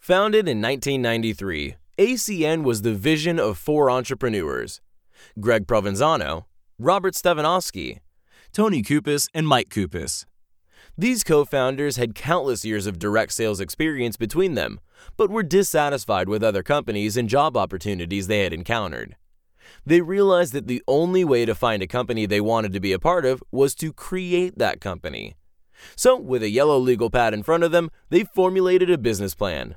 Founded in 1993, ACN was the vision of four entrepreneurs Greg Provenzano, Robert Stevanovski, Tony Cupisz, and Mike Cupisz. These co founders had countless years of direct sales experience between them, but were dissatisfied with other companies and job opportunities they had encountered. They realized that the only way to find a company they wanted to be a part of was to create that company. So, with a yellow legal pad in front of them, they formulated a business plan.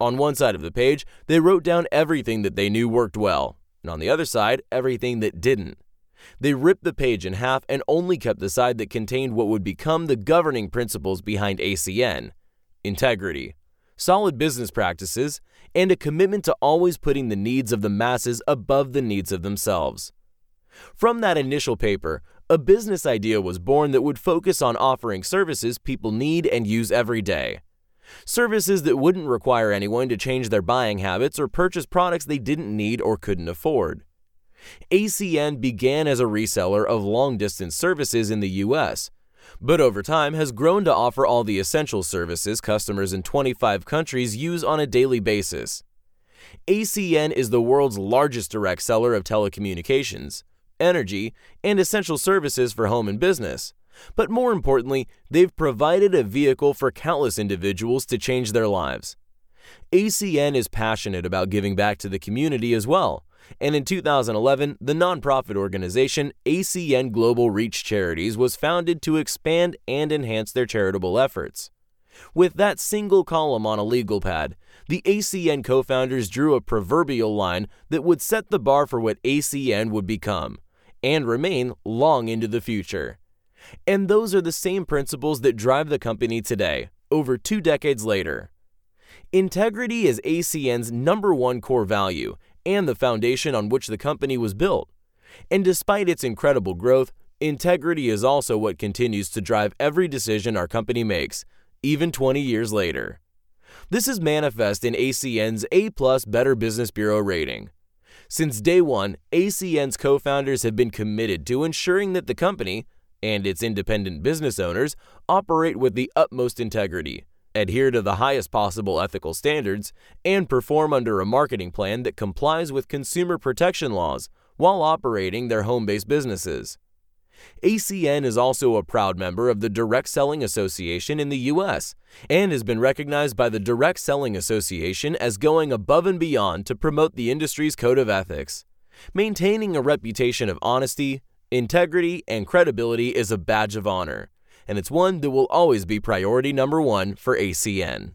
On one side of the page, they wrote down everything that they knew worked well, and on the other side, everything that didn't. They ripped the page in half and only kept the side that contained what would become the governing principles behind ACN integrity, solid business practices, and a commitment to always putting the needs of the masses above the needs of themselves. From that initial paper, a business idea was born that would focus on offering services people need and use every day. Services that wouldn't require anyone to change their buying habits or purchase products they didn't need or couldn't afford. ACN began as a reseller of long distance services in the US, but over time has grown to offer all the essential services customers in 25 countries use on a daily basis. ACN is the world's largest direct seller of telecommunications, energy, and essential services for home and business. But more importantly, they've provided a vehicle for countless individuals to change their lives. ACN is passionate about giving back to the community as well, and in 2011, the nonprofit organization ACN Global Reach Charities was founded to expand and enhance their charitable efforts. With that single column on a legal pad, the ACN co founders drew a proverbial line that would set the bar for what ACN would become and remain long into the future. And those are the same principles that drive the company today, over two decades later. Integrity is ACN's number one core value and the foundation on which the company was built. And despite its incredible growth, integrity is also what continues to drive every decision our company makes, even 20 years later. This is manifest in ACN's A Plus Better Business Bureau rating. Since day one, ACN's co founders have been committed to ensuring that the company and its independent business owners operate with the utmost integrity adhere to the highest possible ethical standards, and perform under a marketing plan that complies with consumer protection laws while operating their home based businesses. ACN is also a proud member of the Direct Selling Association in the U.S. and has been recognized by the Direct Selling Association as going above and beyond to promote the industry's code of ethics. Maintaining a reputation of honesty, integrity, and credibility is a badge of honor and it's one that will always be priority number one for ACN.